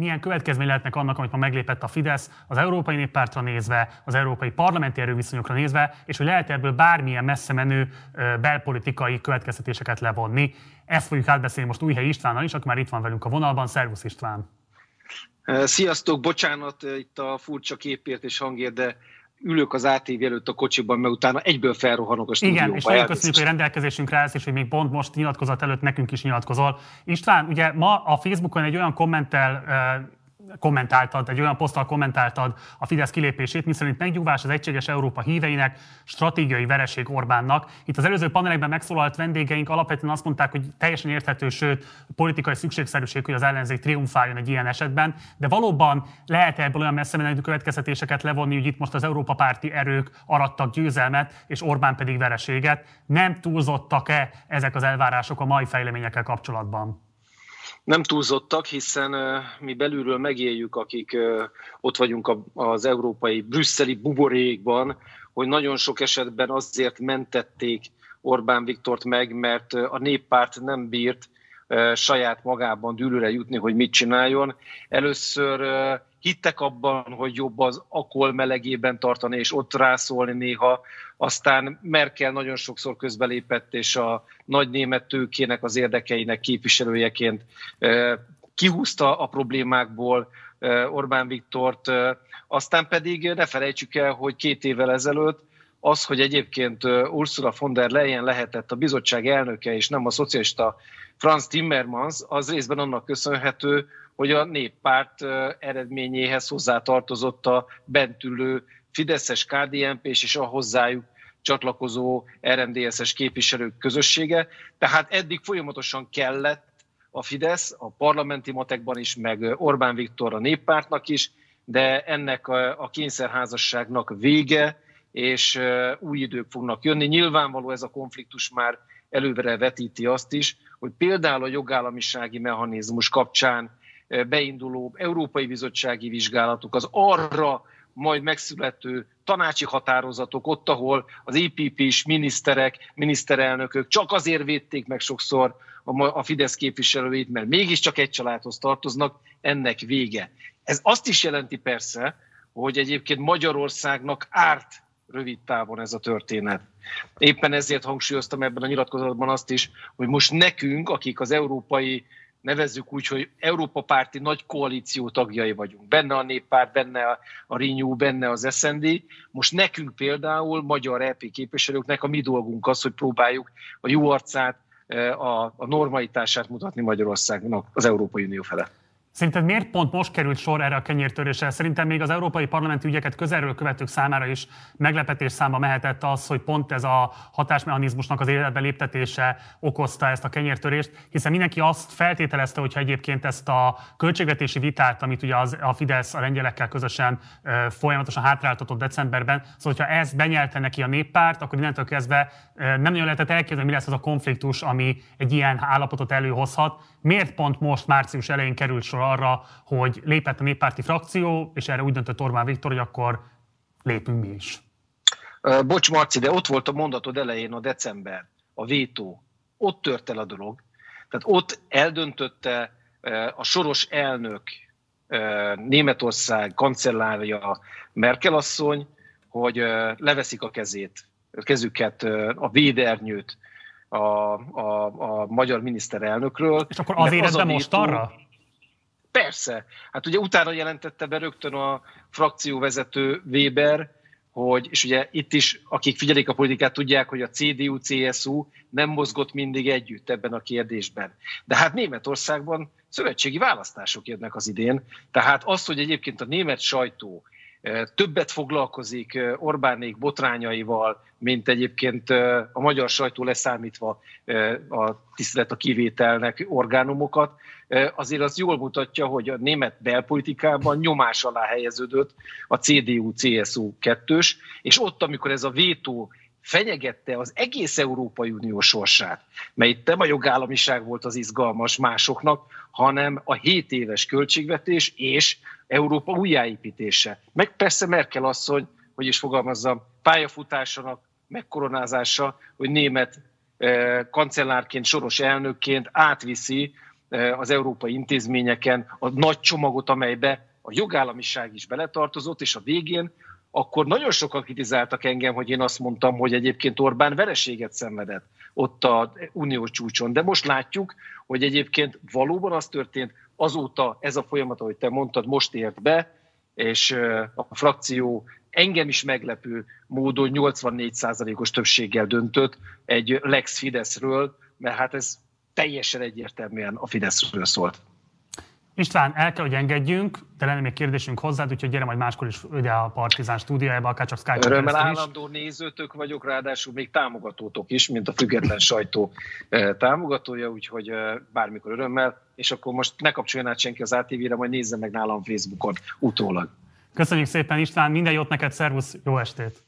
milyen következmény lehetnek annak, amit ma meglépett a Fidesz az Európai Néppártra nézve, az európai parlamenti erőviszonyokra nézve, és hogy lehet ebből bármilyen messze menő belpolitikai következtetéseket levonni. Ezt fogjuk átbeszélni most Újhely Istvánnal is, aki már itt van velünk a vonalban. Szervusz István! Sziasztok, bocsánat itt a furcsa képért és hangért, de ülök az ATV előtt a kocsiban, mert utána egyből felrohanok a stúdióba. Igen, és nagyon köszönjük, hogy rendelkezésünkre állsz, és hogy még pont most nyilatkozat előtt nekünk is nyilatkozol. István, ugye ma a Facebookon egy olyan kommentel kommentáltad, egy olyan poszttal kommentáltad a Fidesz kilépését, miszerint megnyugvás az egységes Európa híveinek, stratégiai vereség Orbánnak. Itt az előző panelekben megszólalt vendégeink alapvetően azt mondták, hogy teljesen érthető, sőt politikai szükségszerűség, hogy az ellenzék triumfáljon egy ilyen esetben, de valóban lehet ebből olyan messze menő következtetéseket levonni, hogy itt most az Európa párti erők arattak győzelmet, és Orbán pedig vereséget. Nem túlzottak-e ezek az elvárások a mai fejleményekkel kapcsolatban? Nem túlzottak, hiszen mi belülről megéljük, akik ott vagyunk az európai brüsszeli buborékban, hogy nagyon sok esetben azért mentették Orbán Viktort meg, mert a néppárt nem bírt saját magában dűlőre jutni, hogy mit csináljon. Először hittek abban, hogy jobb az akol melegében tartani, és ott rászólni néha. Aztán Merkel nagyon sokszor közbelépett, és a nagy német tőkének az érdekeinek képviselőjeként kihúzta a problémákból Orbán Viktort. Aztán pedig ne felejtsük el, hogy két évvel ezelőtt az, hogy egyébként Ursula von der Leyen lehetett a bizottság elnöke, és nem a szocialista Franz Timmermans, az részben annak köszönhető, hogy a néppárt eredményéhez hozzátartozott a bentülő Fideszes, KDNP és a hozzájuk csatlakozó RMDSZ-es képviselők közössége. Tehát eddig folyamatosan kellett a Fidesz, a parlamenti matekban is, meg Orbán Viktor a néppártnak is, de ennek a, a kényszerházasságnak vége, és új idők fognak jönni. Nyilvánvaló ez a konfliktus már előre vetíti azt is, hogy például a jogállamisági mechanizmus kapcsán beinduló Európai Bizottsági vizsgálatok, az arra majd megszülető tanácsi határozatok, ott, ahol az EPP-s miniszterek, miniszterelnökök csak azért védték meg sokszor a Fidesz képviselőit, mert mégiscsak egy családhoz tartoznak, ennek vége. Ez azt is jelenti persze, hogy egyébként Magyarországnak árt rövid távon ez a történet. Éppen ezért hangsúlyoztam ebben a nyilatkozatban azt is, hogy most nekünk, akik az európai nevezzük úgy, hogy Európa párti nagy koalíció tagjai vagyunk. Benne a néppárt, benne a, a Renew, benne az SND. Most nekünk például, magyar EP képviselőknek a mi dolgunk az, hogy próbáljuk a jó arcát, eh, a, a normalitását mutatni Magyarországnak az Európai Unió felett. Szerinted miért pont most került sor erre a kenyértörésre? Szerintem még az európai parlamenti ügyeket közelről követők számára is meglepetés számba mehetett az, hogy pont ez a hatásmechanizmusnak az életbe léptetése okozta ezt a kenyértörést, hiszen mindenki azt feltételezte, hogyha egyébként ezt a költségvetési vitát, amit ugye az, a Fidesz a lengyelekkel közösen e, folyamatosan hátráltatott decemberben, szóval hogyha ez benyelte neki a néppárt, akkor innentől kezdve e, nem nagyon lehetett elképzelni, mi lesz az a konfliktus, ami egy ilyen állapotot előhozhat. Miért pont most március elején került sor arra, hogy lépett a néppárti frakció, és erre úgy döntött Orbán Viktor, hogy akkor lépünk mi is? Bocs, Marci, de ott volt a mondatod elején a december, a vétó. Ott tört el a dolog. Tehát ott eldöntötte a soros elnök, Németország kancellárja Merkel asszony, hogy leveszik a kezét, a kezüket, a védernyőt a, a, a magyar miniszterelnökről. És akkor azért ez most arra? Persze. Hát ugye utána jelentette be rögtön a frakcióvezető Weber, hogy, és ugye itt is, akik figyelik a politikát, tudják, hogy a CDU, CSU nem mozgott mindig együtt ebben a kérdésben. De hát Németországban szövetségi választások jönnek az idén, tehát az, hogy egyébként a német sajtó többet foglalkozik Orbánék botrányaival, mint egyébként a magyar sajtó leszámítva a tisztelet a kivételnek orgánumokat, azért az jól mutatja, hogy a német belpolitikában nyomás alá helyeződött a CDU-CSU kettős, és ott, amikor ez a vétó fenyegette az egész Európai Unió sorsát, mert itt nem a jogállamiság volt az izgalmas másoknak, hanem a 7 éves költségvetés és Európa újjáépítése. Meg persze Merkel asszony, hogy is fogalmazzam, pályafutásának megkoronázása, hogy német eh, kancellárként, soros elnökként átviszi az európai intézményeken a nagy csomagot, amelybe a jogállamiság is beletartozott, és a végén akkor nagyon sokan kritizáltak engem, hogy én azt mondtam, hogy egyébként Orbán vereséget szenvedett ott a uniós csúcson. De most látjuk, hogy egyébként valóban az történt, azóta ez a folyamat, ahogy te mondtad, most ért be, és a frakció engem is meglepő módon 84%-os többséggel döntött egy Lex Fideszről, mert hát ez teljesen egyértelműen a Fideszről szólt. István, el kell, hogy engedjünk, de lenne még kérdésünk hozzád, úgyhogy gyere majd máskor is ugye a Partizán stúdiójába, akár csak Skype-on Örömmel állandó nézőtök vagyok, ráadásul még támogatótok is, mint a független sajtó támogatója, úgyhogy bármikor örömmel, és akkor most ne kapcsoljon át senki az ATV-re, majd nézze meg nálam Facebookon utólag. Köszönjük szépen István, minden jót neked, szervusz, jó estét!